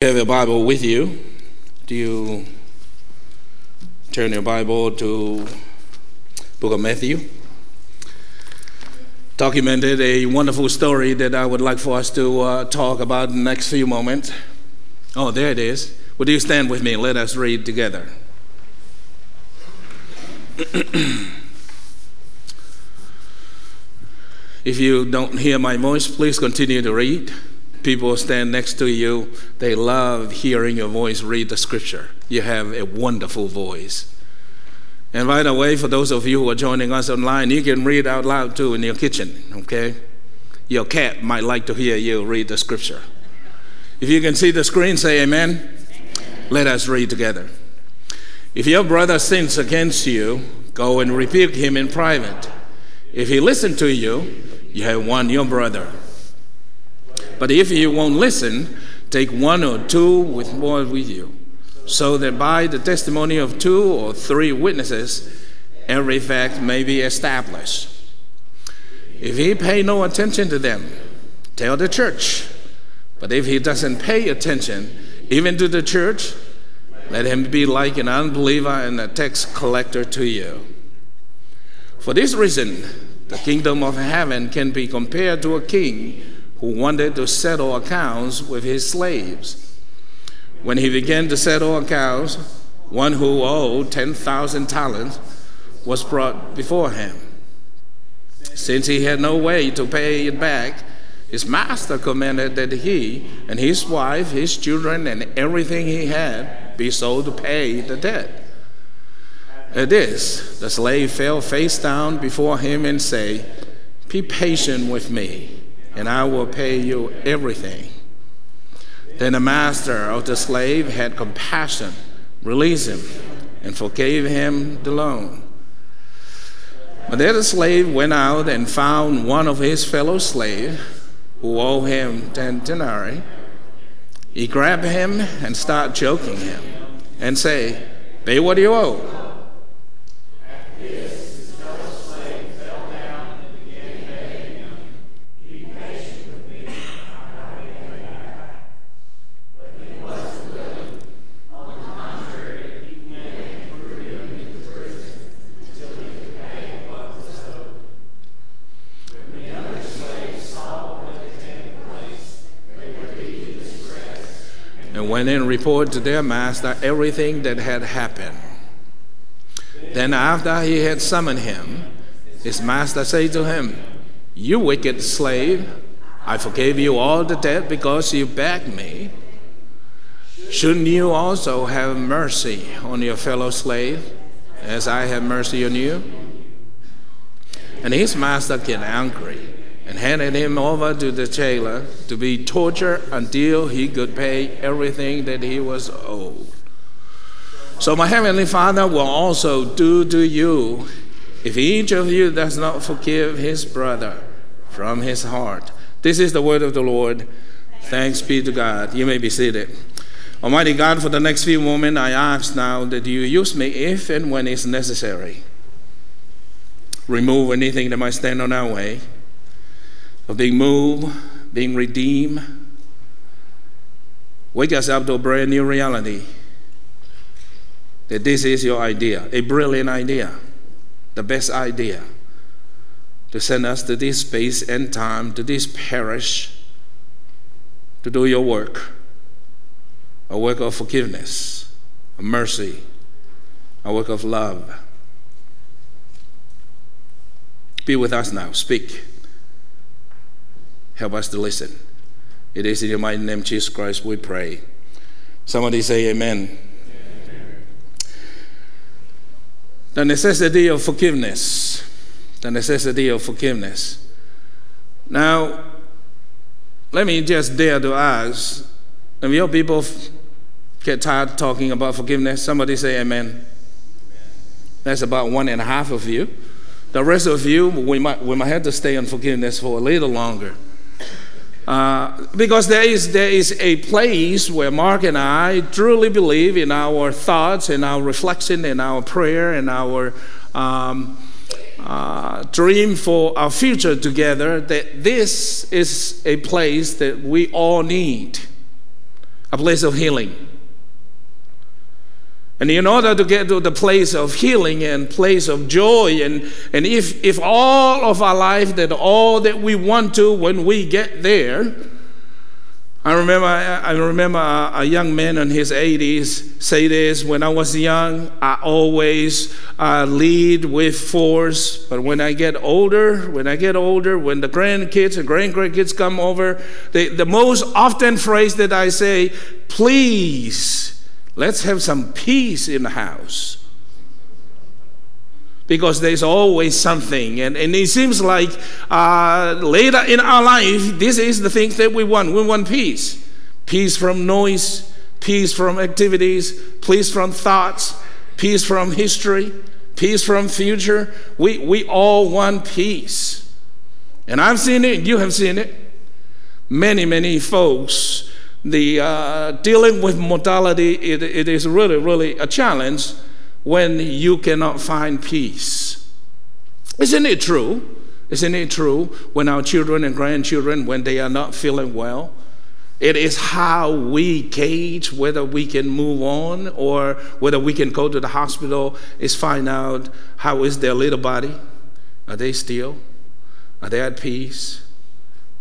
you have a Bible with you, do you turn your Bible to Book of Matthew? Documented a wonderful story that I would like for us to uh, talk about in the next few moments. Oh, there it is. Would you stand with me? Let us read together. if you don't hear my voice, please continue to read people stand next to you, they love hearing your voice read the scripture. You have a wonderful voice. And by the way, for those of you who are joining us online, you can read out loud too in your kitchen, okay? Your cat might like to hear you read the scripture. If you can see the screen, say amen. amen. Let us read together. If your brother sins against you, go and rebuke him in private. If he listens to you, you have won your brother. But if you won't listen, take one or two with more with you, so that by the testimony of two or three witnesses, every fact may be established. If he pay no attention to them, tell the church. But if he doesn't pay attention, even to the church, let him be like an unbeliever and a tax collector to you. For this reason, the kingdom of heaven can be compared to a king who wanted to settle accounts with his slaves. When he began to settle accounts, one who owed 10,000 talents was brought before him. Since he had no way to pay it back, his master commanded that he and his wife, his children, and everything he had be sold to pay the debt. At this, the slave fell face down before him and said, Be patient with me and I will pay you everything. Then the master of the slave had compassion, released him, and forgave him the loan. But then the slave went out and found one of his fellow slaves who owed him ten denarii. He grabbed him and started choking him and say, Pay what you owe. Went and reported to their master everything that had happened. Then, after he had summoned him, his master said to him, You wicked slave, I forgave you all the debt because you begged me. Shouldn't you also have mercy on your fellow slave, as I have mercy on you? And his master got angry and handed him over to the jailer to be tortured until he could pay everything that he was owed. So my heavenly Father will also do to you if each of you does not forgive his brother from his heart. This is the word of the Lord. Thanks be to God. You may be seated. Almighty God, for the next few moments, I ask now that you use me if and when it's necessary. Remove anything that might stand on our way of being moved, being redeemed. Wake us up to a brand new reality that this is your idea, a brilliant idea, the best idea to send us to this space and time, to this parish, to do your work, a work of forgiveness, a mercy, a work of love. Be with us now. Speak. Help us to listen. It is in your mighty name, Jesus Christ, we pray. Somebody say amen. amen. The necessity of forgiveness. The necessity of forgiveness. Now, let me just dare to ask if your people get tired talking about forgiveness, somebody say amen. amen. That's about one and a half of you. The rest of you, we might, we might have to stay on forgiveness for a little longer. Uh, because there is, there is a place where Mark and I truly believe in our thoughts, in our reflection, in our prayer, in our um, uh, dream for our future together, that this is a place that we all need. a place of healing. And in order to get to the place of healing and place of joy, and, and if, if all of our life, that all that we want to when we get there, I remember, I remember a, young man in his 80s say this when I was young, I always uh, lead with force. But when I get older, when I get older, when the grandkids and great grandkids come over, the, the most often phrase that I say, please Let's have some peace in the house. Because there's always something. And, and it seems like uh, later in our life, this is the things that we want. We want peace peace from noise, peace from activities, peace from thoughts, peace from history, peace from future. We, we all want peace. And I've seen it, you have seen it. Many, many folks the uh, dealing with mortality, it, it is really, really a challenge when you cannot find peace. Isn't it true? Isn't it true when our children and grandchildren, when they are not feeling well, it is how we gauge whether we can move on or whether we can go to the hospital is find out how is their little body. Are they still? Are they at peace?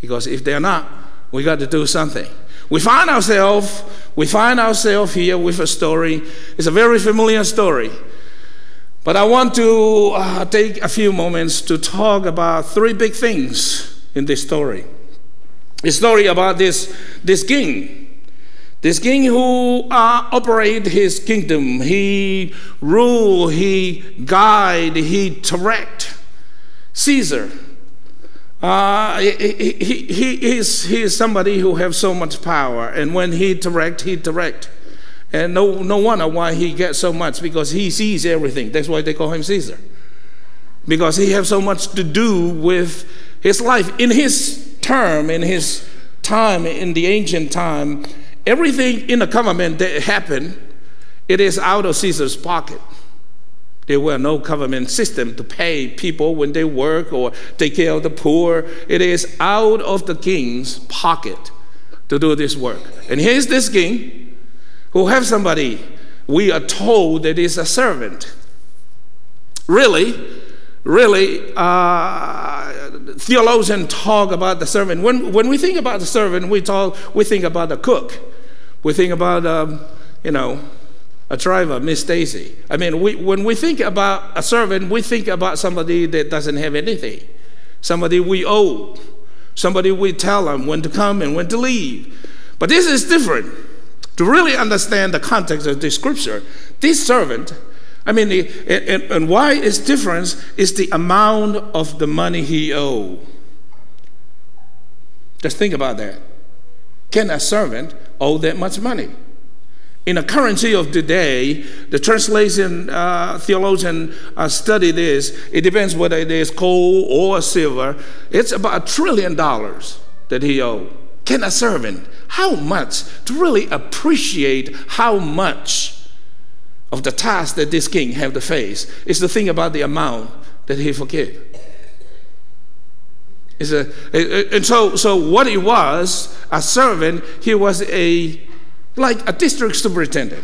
Because if they're not, we got to do something. We find ourselves, we find ourselves here with a story. It's a very familiar story. But I want to uh, take a few moments to talk about three big things in this story. A story about this, this king. This king who uh, operated his kingdom, he rule, he guide, he direct. Caesar, uh, he, he, he, is, he is somebody who has so much power, and when he direct, he direct. And no, no wonder why he gets so much, because he sees everything. That's why they call him Caesar. Because he has so much to do with his life. In his term, in his time, in the ancient time, everything in the government that happened, it is out of Caesar's pocket. There were no government system to pay people when they work or take care of the poor. It is out of the king's pocket to do this work. And here's this king who have somebody we are told that is a servant. Really, really, uh, theologians talk about the servant. When, when we think about the servant, we talk, we think about the cook. We think about, um, you know, a driver, Miss Stacy. I mean, we, when we think about a servant, we think about somebody that doesn't have anything, somebody we owe, somebody we tell them when to come and when to leave. But this is different. To really understand the context of this scripture, this servant, I mean, and, and why it's different is the amount of the money he owed. Just think about that. Can a servant owe that much money? In the currency of today, the translation uh, theologian uh, study this. It depends whether it is gold or silver. It's about a trillion dollars that he owed. Can a servant, how much to really appreciate how much of the task that this king have to face is the thing about the amount that he forgave. Is a, and so, so what he was, a servant, he was a like a district superintendent.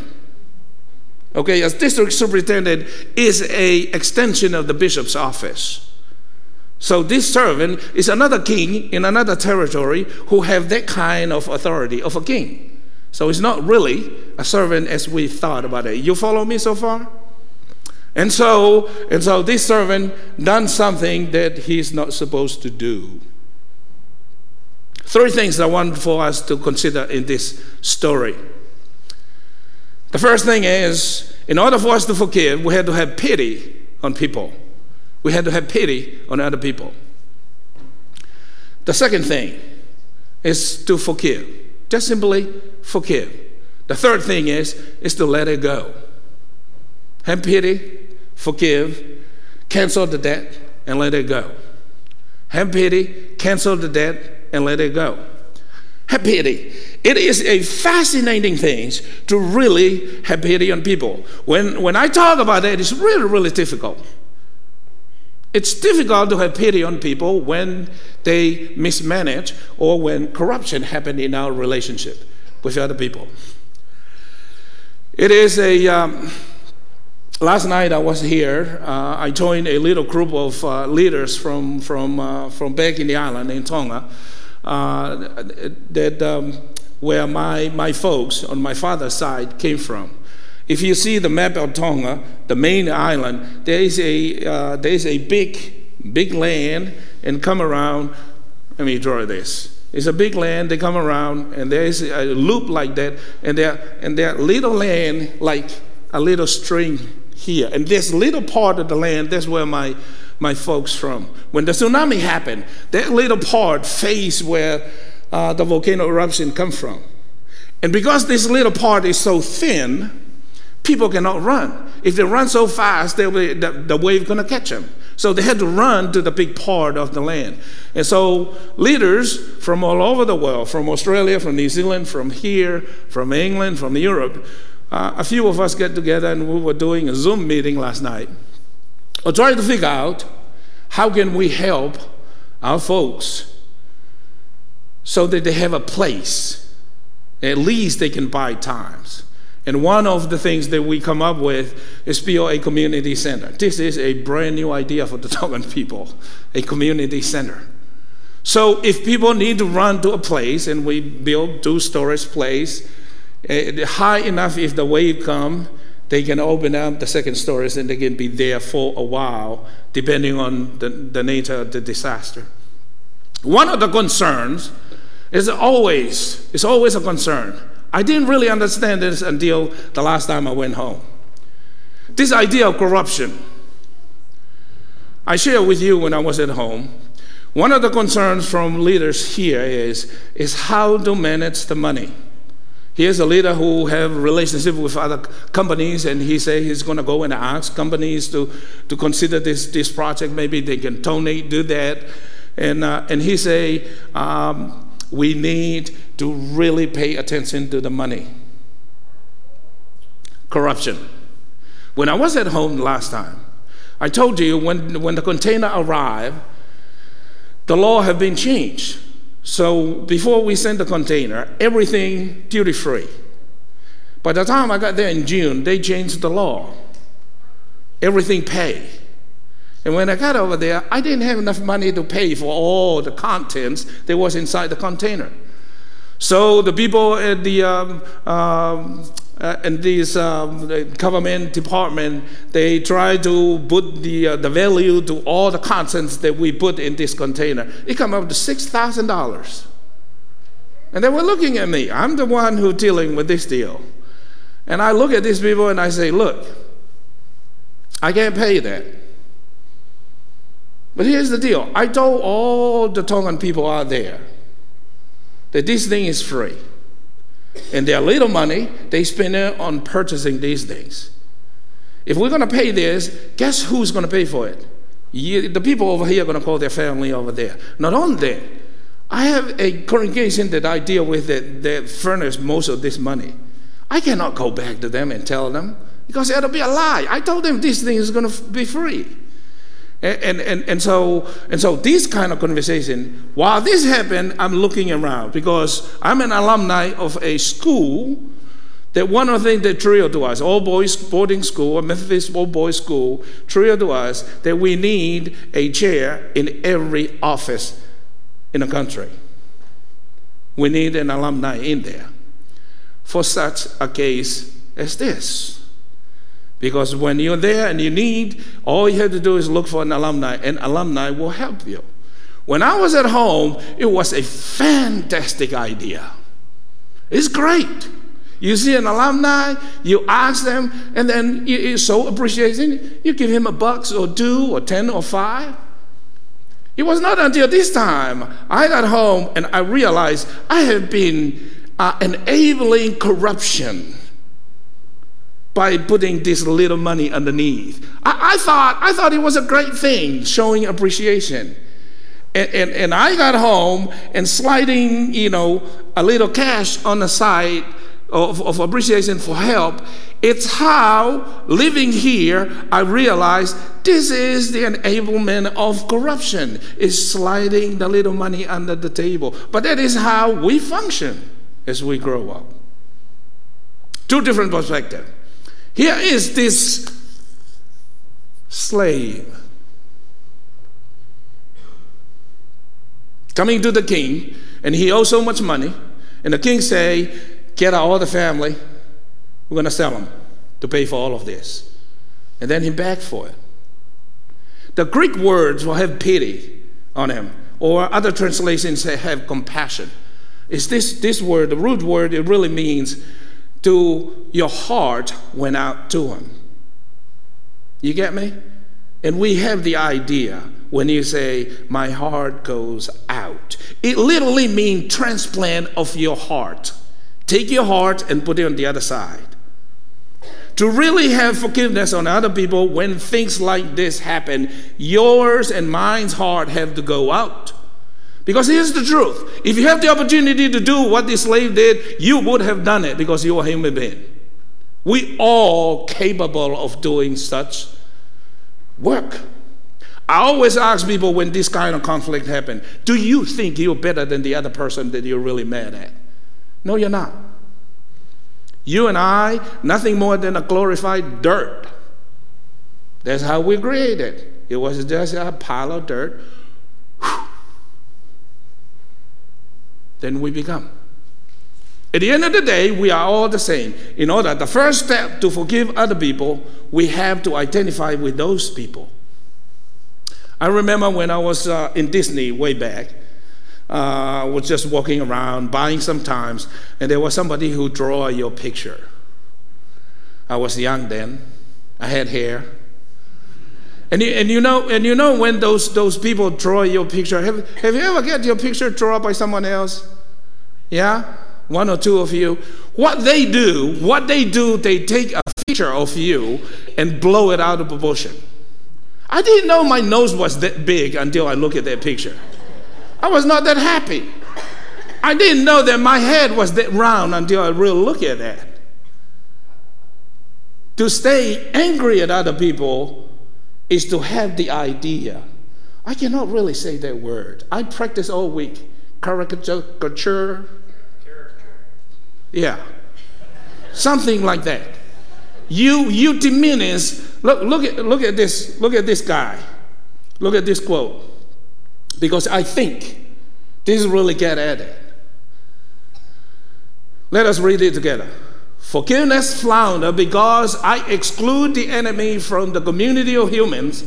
Okay, a district superintendent is a extension of the bishop's office. So this servant is another king in another territory who have that kind of authority of a king. So it's not really a servant as we thought about it. You follow me so far? And so, and so this servant done something that he's not supposed to do. Three things I want for us to consider in this story. The first thing is, in order for us to forgive, we had to have pity on people. We had to have pity on other people. The second thing is to forgive. Just simply forgive. The third thing is, is to let it go. Have pity, forgive, cancel the debt, and let it go. Have pity, cancel the debt, and let it go. Have pity. It is a fascinating thing to really have pity on people. When, when I talk about that, it's really, really difficult. It's difficult to have pity on people when they mismanage or when corruption happened in our relationship. with other people. It is a, um, last night I was here. Uh, I joined a little group of uh, leaders from, from, uh, from back in the island in Tonga that um, where my, my folks on my father's side came from. If you see the map of Tonga, the main island, there is a, uh, there is a big, big land and come around. Let me draw this. It's a big land. They come around, and there is a loop like that, and there and there little land like a little string here, and this little part of the land. That's where my my folks from. When the tsunami happened, that little part faced where uh, the volcano eruption come from, and because this little part is so thin, people cannot run. If they run so fast, they'll be, the, the wave to catch them. So they had to run to the big part of the land. And so leaders from all over the world, from Australia, from New Zealand, from here, from England, from Europe, uh, a few of us get together and we were doing a Zoom meeting last night, or trying to figure out how can we help our folks so that they have a place. At least they can buy times. And one of the things that we come up with is build a community center. This is a brand new idea for the Tongan people, a community center. So if people need to run to a place and we build two storage place, uh, high enough if the wave come, they can open up the second stories and they can be there for a while, depending on the, the nature of the disaster. One of the concerns is always, it's always a concern I didn't really understand this until the last time I went home. This idea of corruption. I shared with you when I was at home. One of the concerns from leaders here is, is how to manage the money. Here's a leader who have relationship with other companies, and he say he's going to go and ask companies to, to consider this, this project. Maybe they can donate, do that. And, uh, and he say, um, we need to really pay attention to the money. Corruption. When I was at home last time, I told you when, when the container arrived, the law have been changed. So before we sent the container, everything duty free. By the time I got there in June, they changed the law. Everything pay. And when I got over there, I didn't have enough money to pay for all the contents that was inside the container. So the people at the um, um, uh, in this um, government department, they try to put the uh, the value to all the contents that we put in this container. It come up to six thousand dollars, and they were looking at me. I'm the one who dealing with this deal, and I look at these people and I say, "Look, I can't pay that." But here's the deal I told all the Tongan people out there that this thing is free. And their little money, they spend it on purchasing these things. If we're going to pay this, guess who's going to pay for it? You, the people over here are going to call their family over there. Not only that, I have a congregation that I deal with that, that furnish most of this money. I cannot go back to them and tell them because it'll be a lie. I told them this thing is going to be free. And, and, and, so, and so this kind of conversation, while this happened, I'm looking around because I'm an alumni of a school that one of the things that drilled to us, all boys boarding school, a Methodist all boys school, drilled to us that we need a chair in every office in the country. We need an alumni in there for such a case as this. Because when you're there and you need, all you have to do is look for an alumni, and alumni will help you. When I was at home, it was a fantastic idea. It's great. You see an alumni, you ask them, and then you, so appreciating, you give him a buck or two or ten or five. It was not until this time I got home and I realized I have been uh, enabling corruption by putting this little money underneath. I, I, thought, I thought it was a great thing, showing appreciation. And, and, and I got home and sliding, you know, a little cash on the side of, of appreciation for help. It's how living here, I realized this is the enablement of corruption, is sliding the little money under the table. But that is how we function. as we grow up. Two different perspectives. Here is this slave coming to the king, and he owes so much money. And the king say, "Get out all the family. We're going to sell them to pay for all of this." And then he begged for it. The Greek words will have pity on him, or other translations say have compassion. Is this this word, the root word? It really means to your heart went out to him. You get me? And we have the idea when you say, My heart goes out. It literally means transplant of your heart. Take your heart and put it on the other side. To really have forgiveness on other people when things like this happen, yours and mine's heart have to go out. Because here's the truth if you have the opportunity to do what this slave did, you would have done it because you are a human being. We all capable of doing such work. I always ask people when this kind of conflict happen, do you think you're better than the other person that you're really mad at? No, you're not. You and I, nothing more than a glorified dirt. That's how we created. It was just a pile of dirt. Then we become. At the end of the day, we are all the same. In order, the first step to forgive other people, we have to identify with those people. I remember when I was uh, in Disney way back, uh, was just walking around buying sometimes, and there was somebody who draw your picture. I was young then. I had hair. And you, and you know and you know when those those people draw your picture. Have, have you ever get your picture drawn by someone else? Yeah? one or two of you, what they do, what they do, they take a picture of you and blow it out of proportion. I didn't know my nose was that big until I looked at that picture. I was not that happy. I didn't know that my head was that round until I really looked at that. To stay angry at other people is to have the idea. I cannot really say that word. I practice all week. Caricature, yeah. Something like that. You you diminish. Look look at look at this look at this guy. Look at this quote. Because I think this really get at it. Let us read it together. Forgiveness flounder because I exclude the enemy from the community of humans,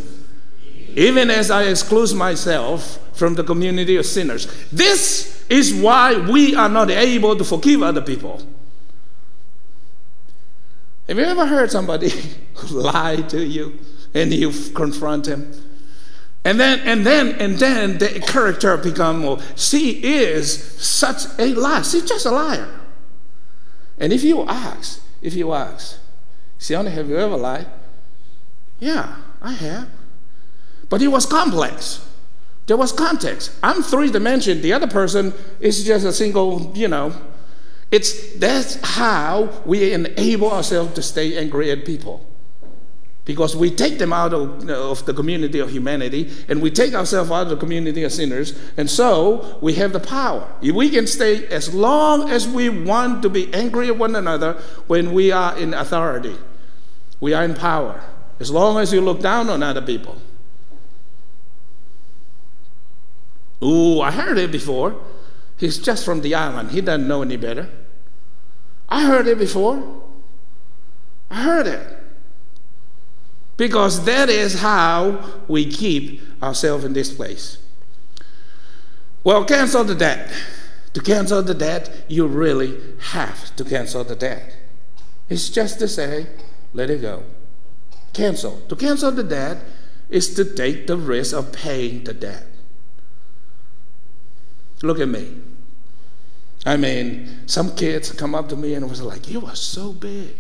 even as I exclude myself from the community of sinners. This is why we are not able to forgive other people. Have you ever heard somebody lie to you and you confront him? And then, and then, and then the character become, well, she is such a liar. She's just a liar. And if you ask, if you ask, Sione, have you ever lied? Yeah, I have. But it was complex. There was context. I'm three dimension. The other person is just a single, you know. It's that's how we enable ourselves to stay angry at people. Because we take them out of, of the community of humanity and we take ourselves out of the community of sinners, and so we have the power. If we can stay as long as we want to be angry at one another when we are in authority. We are in power. As long as you look down on other people. Ooh, I heard it before. He's just from the island. He doesn't know any better. I heard it before. I heard it. Because that is how we keep ourselves in this place. Well, cancel the debt. To cancel the debt, you really have to cancel the debt. It's just to say, let it go. Cancel. To cancel the debt is to take the risk of paying the debt. Look at me. I mean, some kids come up to me and was like, You are so big.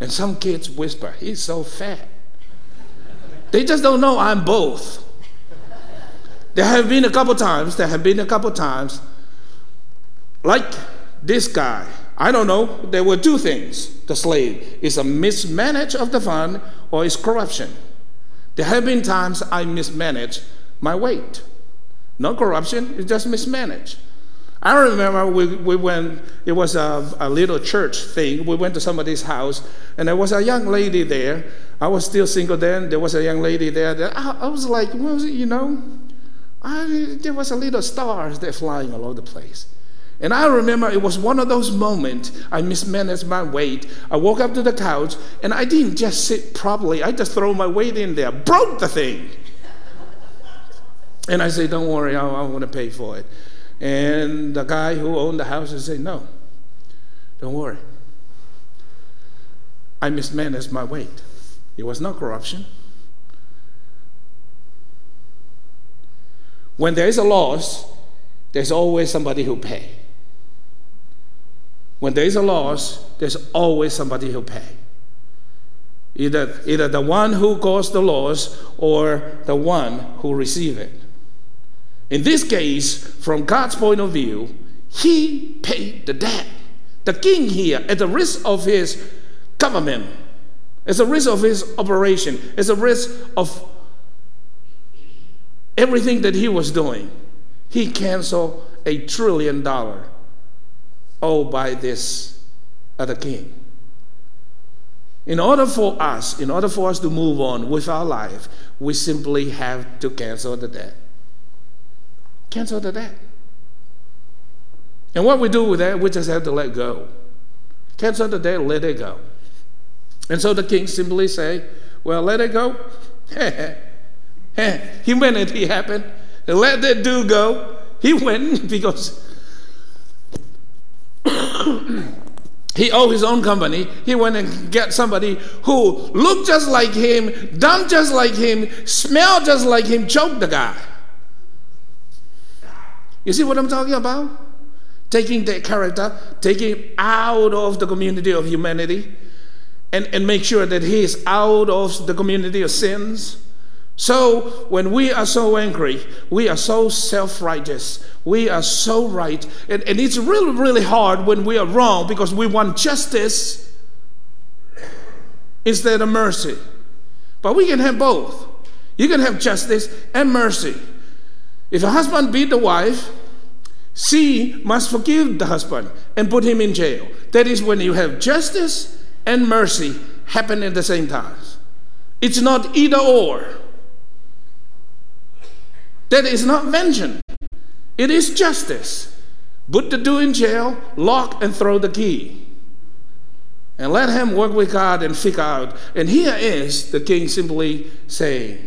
And some kids whisper, He's so fat. They just don't know I'm both. There have been a couple times, there have been a couple times, like this guy. I don't know, there were two things the slave is a mismanage of the fund or is corruption. There have been times I mismanage my weight. No corruption, it's just mismanaged. I remember we, we went, it was a, a little church thing. We went to somebody's house, and there was a young lady there. I was still single then. There was a young lady there. That I, I was like, well, you know, I, there was a little stars there flying all over the place. And I remember it was one of those moments I mismanaged my weight. I woke up to the couch and I didn't just sit properly. I just throw my weight in there, broke the thing. And I say, don't worry, I, I want to pay for it. And the guy who owned the house said, no, don't worry. I mismanaged my weight. It was not corruption. When there is a loss, there's always somebody who pay. When there is a loss, there's always somebody who pay. Either, either the one who caused the loss or the one who received it. In this case, from God's point of view, he paid the debt. The king here, at the risk of his government, at the risk of his operation, at the risk of everything that he was doing, he canceled a trillion dollar owed by this other king. In order for us, in order for us to move on with our life, we simply have to cancel the debt. Cancel the debt. And what we do with that, we just have to let go. Cancel the debt, let it go. And so the king simply say, well, let it go. Humanity happened. And let that dude go. He went because he owed his own company. He went and get somebody who looked just like him, done just like him, smelled just like him, choked the guy. You see what I'm talking about? Taking that character, taking out of the community of humanity, and, and make sure that he is out of the community of sins. So when we are so angry, we are so self righteous, we are so right, and, and it's really, really hard when we are wrong because we want justice instead of mercy. But we can have both. You can have justice and mercy. If a husband beat the wife, she must forgive the husband and put him in jail. That is when you have justice and mercy happen at the same time. It's not either or. That is not vengeance. It is justice. Put the dude in jail, lock and throw the key. And let him work with God and figure out. And here is the king simply saying,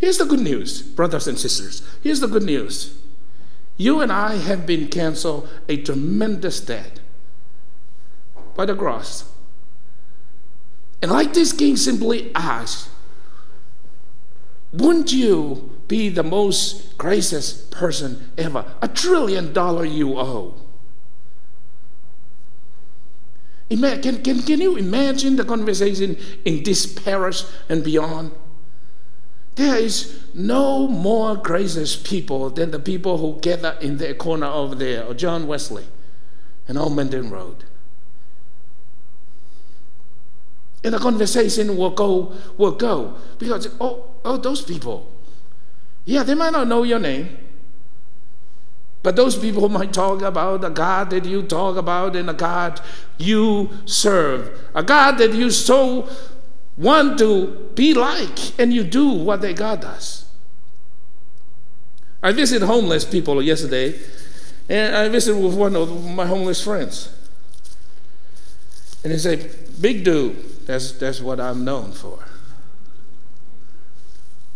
Here's the good news, brothers and sisters. Here's the good news. You and I have been canceled a tremendous debt by the cross. And like this king simply asked, wouldn't you be the most gracious person ever? A trillion dollar you owe. Can, can, can you imagine the conversation in this parish and beyond? There is no more gracious people than the people who gather in their corner over there, or John Wesley and Old Mendon Road. And the conversation will go, will go. Because, oh, oh, those people, yeah, they might not know your name. But those people might talk about a God that you talk about and a God you serve. A God that you so want to be like and you do what their God does. I visited homeless people yesterday and I visited with one of my homeless friends. And he said, Big dude, that's, that's what I'm known for.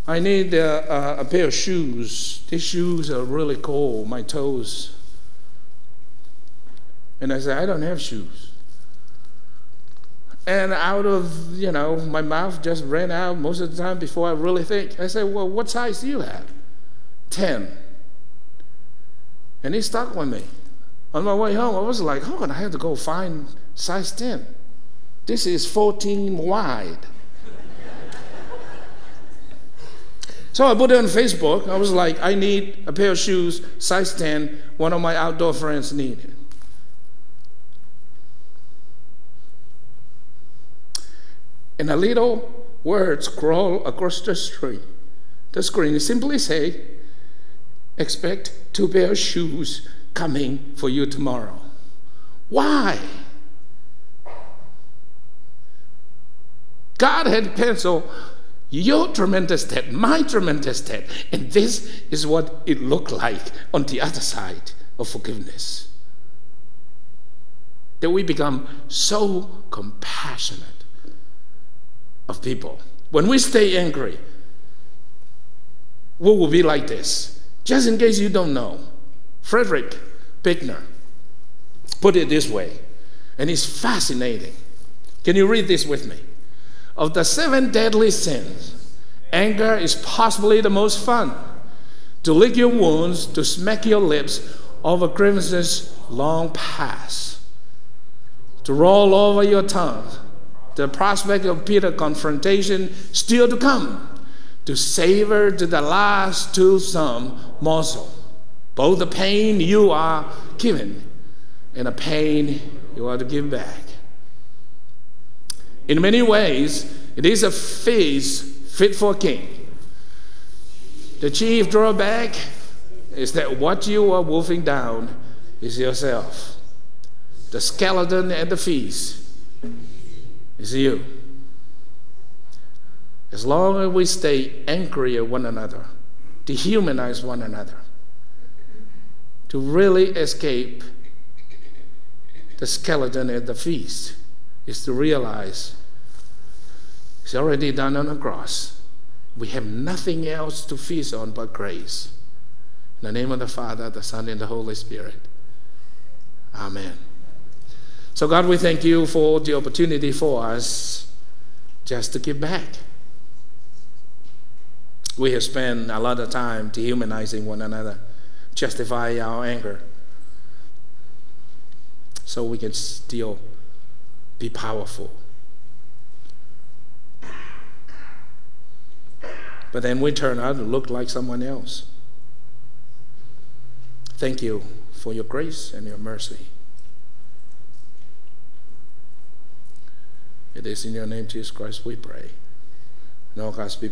I need uh, a pair of shoes. These shoes are really cold, my toes. And I said, I don't have shoes. And out of, you know, my mouth just ran out most of the time before I really think. I said, Well, what size do you have? 10. And he stuck with me. On my way home, I was like, Oh, I have to go find size 10. This is 14 wide. so I put it on Facebook. I was like, I need a pair of shoes, size 10. One of my outdoor friends need it. And a little word scroll across the screen. The screen simply say, expect two pair shoes coming for you tomorrow. Why? God had penciled your tremendous debt, my tremendous debt, and this is what it looked like on the other side of forgiveness. That we become so compassionate of people. When we stay angry, we will be like this. Just in case you don't know, Frederick Buechner put it this way, and it's fascinating. Can you read this with me? Of the seven deadly sins, anger is possibly the most fun. To lick your wounds, to smack your lips over grievances long past, to roll over your tongue, the prospect of bitter confrontation still to come, to savor to the last toothsome morsel, both the pain you are given and the pain you are to give back. In many ways, it is a feast fit for a king. The chief drawback is that what you are wolfing down is yourself. The skeleton at the feast is you. As long as we stay angry at one another, dehumanize one another, to really escape the skeleton at the feast is to realize it's already done on the cross. We have nothing else to feast on but grace. In the name of the Father, the Son, and the Holy Spirit. Amen. So, God, we thank you for the opportunity for us just to give back. We have spent a lot of time dehumanizing one another, justifying our anger, so we can still be powerful. But then we turn out to look like someone else. Thank you for your grace and your mercy. It is in your name, Jesus Christ, we pray. All God's people